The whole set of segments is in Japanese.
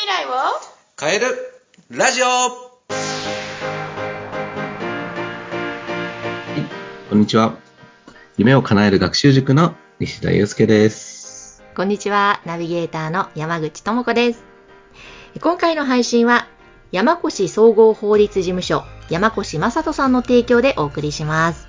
未来を？変えるラジオこんにちは。夢を叶える学習塾の西田祐介です。こんにちは、ナビゲーターの山口智子です。今回の配信は、山越総合法律事務所、山越正人さんの提供でお送りします。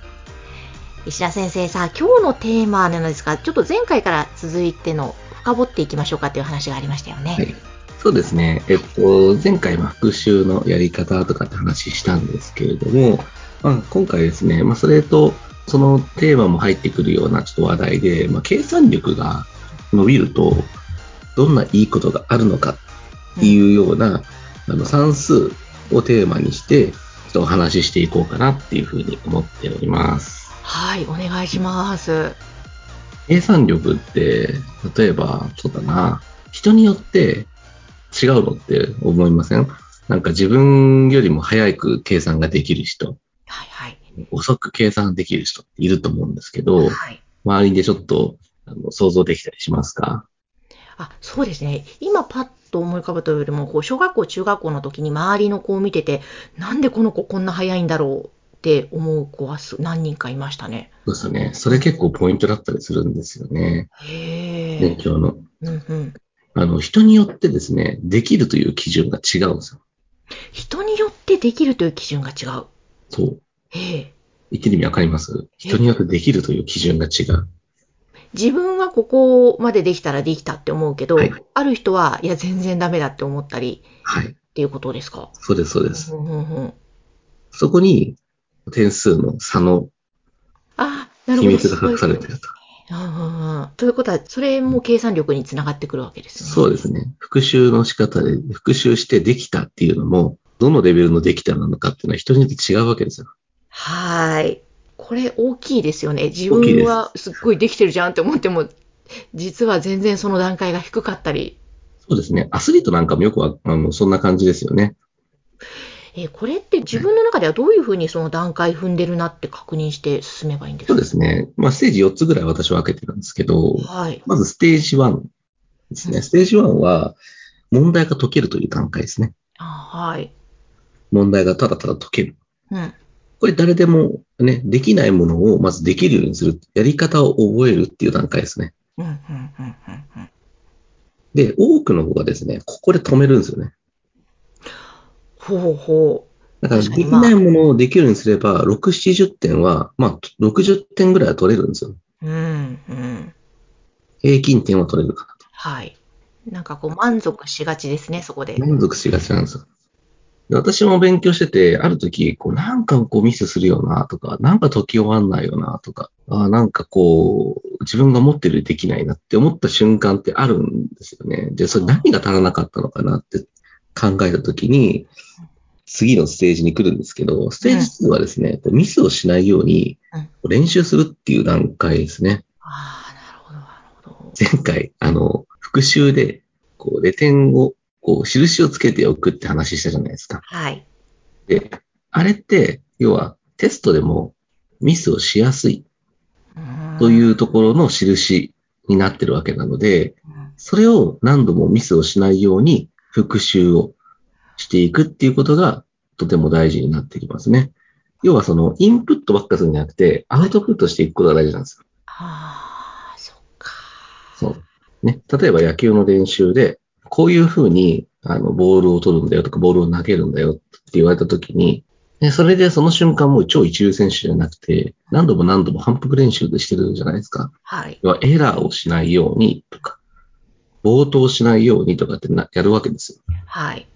石田先生さ、今日のテーマなんですが、ちょっと前回から続いての深掘っていきましょうかという話がありましたよね。はい。そうですね。えっと、前回は復習のやり方とかって話したんですけれども、まあ、今回ですね、まあ、それと、そのテーマも入ってくるようなちょっと話題で、まあ、計算力が伸びると、どんないいことがあるのかっていうような、あの算数をテーマにして、ちょっとお話ししていこうかなっていうふうに思っております。はい、お願いします。計算力って、例えば、そうだな、人によって違うのって思いません？なんか自分よりも早く計算ができる人、はい、はい。遅く計算できる人っていると思うんですけど、はい。周りでちょっとあの想像できたりしますか？あ、そうですね。今パッと思い浮かぶというよりも、こう、小学校、中学校の時に周りの子を見てて、なんでこの子こんな早いんだろうって思う子はす何人かいましたね。そうですよね。それ結構ポイントだったりするんですよね。へえ。勉強の。うんうん。あの、人によってですね、できるという基準が違うんですよ。人によってできるという基準が違う。そう。へえ。言ってる意味わかります？人によってできるという基準が違う。自分はここまでできたらできたって思うけど、はいある人は、いや、全然ダメだって思ったりはい。っていうことですか？そうです、そうです。うんうんうん。そこに点数の差の。秘密が隠されていると。うんということは、それも計算力につながってくるわけですね。そうですね。復習の仕方で、復習してできたっていうのも、どのレベルのできたなのかっていうのは人によって違うわけですよ。はい。これ大きいですよね。自分はすっごいできてるじゃんって思っても、実は全然その段階が低かったり。そうですね。アスリートなんかもよくは、あの、そんな感じですよね。えーこれって自分の中ではどういうふうにその段階踏んでるなって確認して進めばいいんですか？そうですね。まあ、ステージ4つぐらい私は分けてるんですけど、はい。まずステージ1ですね。ステージ1は、問題が解けるという段階ですね。あはい。問題がただただ解ける。うん。これ誰でもね、できないものをまずできるようにする。やり方を覚えるっていう段階ですね。うん、うん、うん、うん。うんで、多くの子がですね、ここで止めるんですよね。ほうほだから、できないものをできるようにすれば、6、70点は、まあ、60点ぐらいは取れるんですよ。う。うん、うん。平均点は取れるかはい。なんかこう満足しがちですね、そこで。なと。満足しがちなんですよ。で私も勉強してて、ある時、こう、なんかこうミスするよなとか、なんか解き終わんないよなとか、あなんかこう、自分が持ってるできないなって思った瞬間ってあるんですよね。で、それ何が足らなかったのかなって考えた時に、次のステージに来るんですけど、ステージ2はですね、こうミスをしないように練習するっていう段階ですね。ああ、なるほど、なるほど。前回、あの、復習で、こう、レ点を、こう、印をつけておくって話したじゃないですか。はい。で、あれって、要は、テストでもミスをしやすいというところの印になってるわけなので、うん。それを何度もミスをしないように復習をしていくっていうことがとても大事になってきますね。要はそのインプットばっかするんじゃなくて、アウトプットしていくことが大事なんですよ。ああ、そっか。そう。ね。例えば野球の練習で、こういうふうに、あの、ボールを取るんだよとか、ボールを投げるんだよって言われたときに、ね、それでその瞬間もう超一流選手じゃなくて、何度も何度も反復練習でしてるじゃないですか。はい。要はエラーをしないようにとか、冒頭しないようにとかってなやるわけですよ。はい。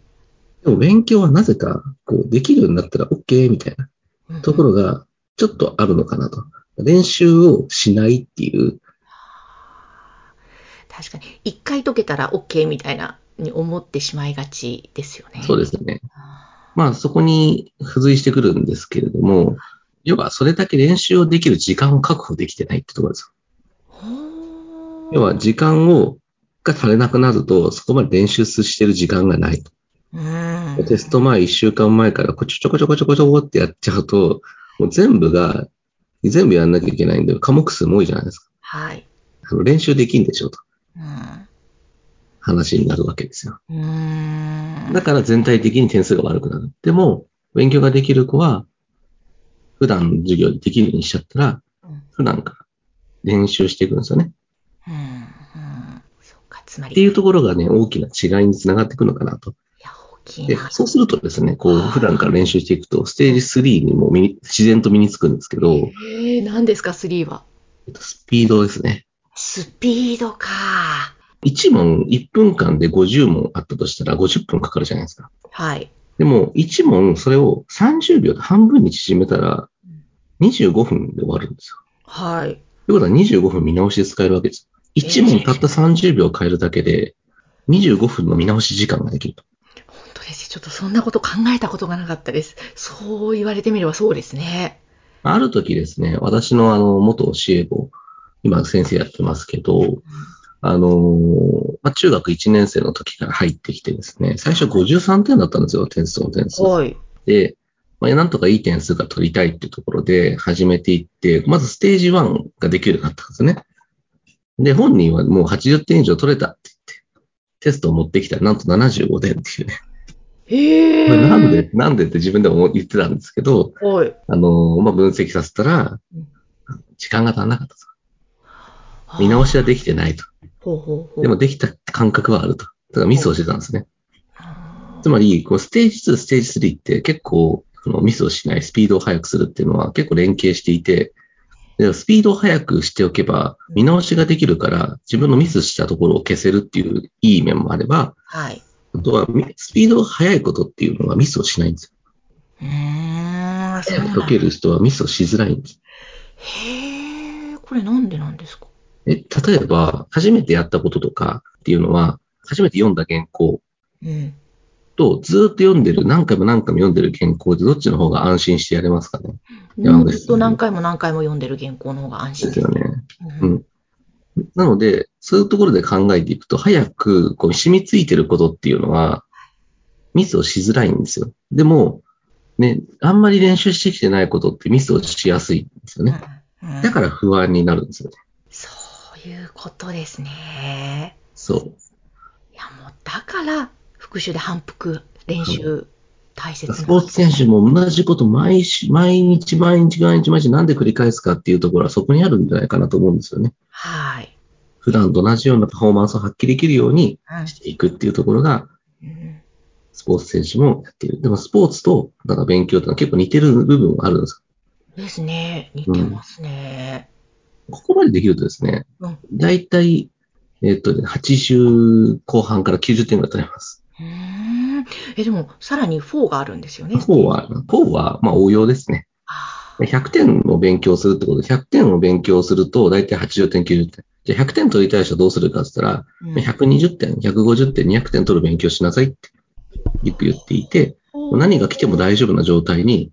でも勉強はなぜか、こう、できるようになったら OK みたいなうんところが、ちょっとあるのかなと。練習をしないっていう、確かに、一回解けたら OK みたいな、に思ってしまいがちですよね。そうですね。まあそこに付随してくるんですけれども、要はそれだけ練習をできる時間を確保できてないってところですほよ。ー要は時間を、が足りなくなると、そこまで練習してる時間がないと。うん。テスト前1週間前からこちょちょこちょこちょこちょこってやっちゃうと、もう全部が、全部やんなきゃいけないんで、科目数も多いじゃないですか。はい。練習できんでしょと。うん。話になるわけですよ。だから全体的に点数が悪くなる。でも、勉強ができる子は、普段授業でできるようにしちゃったら、うん普段から練習していくんですよね。つまり。っていうところがね、大きな違いにつながっていくのかなと。でな。、そうするとですね、こう、普段から練習していくと、ステージ3にも自然と身につくんですけど、えー、何ですか、3は？えっとスピードですね。スピードか。1問1分間で50問あったとしたら50分かかるじゃないですか。はい。でも、1問それを30秒で半分に縮めたら、25分で終わるんですよ。はい。ということは25分見直しで使えるわけです。1問たった30秒変えるだけで、25分の見直し時間ができると。本当です。ちょっとそんなこと考えたことがなかったです。そう言われてみればそうですね。ある時ですね、私のあの、元教え子、今先生やってますけど、あのーまあ、中学1年生の時から入ってきてですね、最初53点だったんですよ、点数の点数。はい。で、まあ、なんとかいい点数が取りたいっていうところで始めていって、まずステージ1ができるようになったんですね。で、本人はもう80点以上取れたって言って、テストを持ってきたらなんと75点っていうね。へえ。なんで、なんでって自分でも言ってたんですけど、はい。あのーまあ、分析させたらうん、時間が足んなかったと。見直しはできてないと。ほうほうほう。でもできた感覚はあると。だからミスをしてたんですね。つまり、こうステージ2、ステージ3って結構、そのミスをしない、スピードを速くするっていうのは結構連携していて、でスピードを速くしておけば、見直しができるから、自分のミスしたところを消せるっていういい面もあれば、はい。あとは、みスピードが速いことっていうのはミスをしないんですよ。うーん、そう早なんく解ける人はミスをしづらいんです。へえ、これなんでなんですか？え、例えば、初めてやったこととかっていうのは、初めて読んだ原稿うん。と、ずーっと読んでる、何回も何回も読んでる原稿でどっちの方が安心してやれますかねやずっと何回も何回も読んでる原稿の方が安心ですよね。うんうんなので、そういうところで考えていくと、早くこう染みついてることっていうのは、ミスをしづらいんですよ。でも、ね、あんまり練習してきてないことってミスをしやすいんですよね。うんだから不安になるんですよね。そういうことですね。そう。いや、もう、だから、復習で反復練習、大切な。スポーツ選手も同じこと毎日、毎日、毎日、毎日、毎日、なんで繰り返すかっていうところはそこにあるんじゃないかなと思うんですよね。はい。普段と同じようなパフォーマンスを発揮できるようにしていくっていうところが、うんスポーツ選手もやっている。でもスポーツと、だから勉強ってのは結構似てる部分があるんですですね。似てますね。ここまでできるとですね、うんだいたい、えっとね、80後半から90点ぐらい取れます。え、でも、さらに4があるんですよね。4は、4は、まあ応用ですね。あ100点を勉強するってことで、100点を勉強すると、だいたい80点、90点。じゃあ100点取りたい人はどうするかって言ったら、ーうん120点、150点、200点取る勉強しなさいってよく言っていて、何が来ても大丈夫な状態に、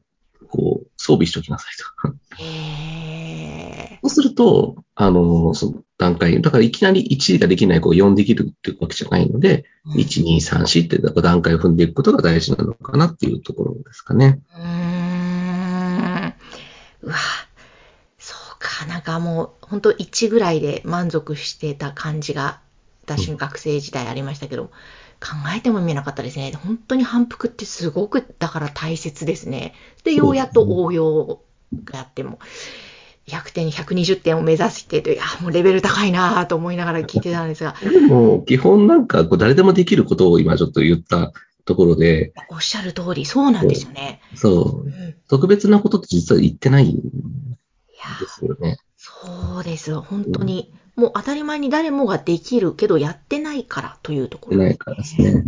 こう、装備しておきなさいと。へそうすると、あの、その段階、だからいきなり1ができない子を4できるってわけじゃないので、ー1、2、3、4って段階を踏んでいくことが大事なのかなっていうところですかね。うーん。うわ、そうか。なんかもう、本当1ぐらいで満足してた感じが、私の学生時代ありましたけど、考えても見えなかったですね。本当に反復ってすごく、だから大切ですね。で、ようやっと応用がやっても、100点、120点を目指してという、あ、もうレベル高いなぁと思いながら聞いてたんですが、でも、基本なんかこう誰でもできることを今ちょっと言ったところで、おっしゃる通り、そうなんですよね。そうう、ん。特別なことって実は言ってないんいやですよね。そうです。本当に。もう当たり前に誰もができるけど、やってないからというところ。言ってないからですね。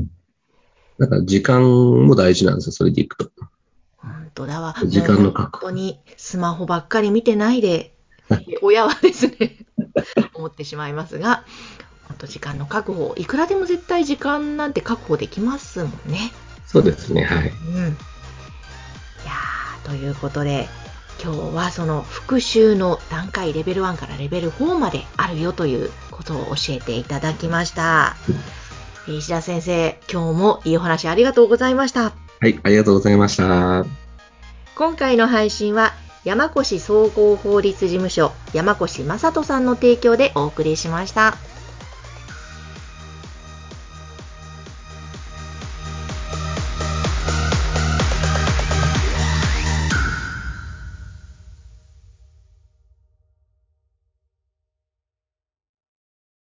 だから時間も大事なんですよ、それでいくと。本当だわ。時間の確保本当にスマホばっかり見てないでは、親はですね、思ってしまいますが、本当時間の確保。いくらでも絶対時間なんて確保できますもんね。そうですね、はい。うん。いやーということで、今日はその復習の段階レベル1からレベル4まであるよということを教えていただきました。えー石田先生、今日もいいお話ありがとうございました。はい、ありがとうございました。今回の配信は山越総合法律事務所山越正人さんの提供でお送りしました。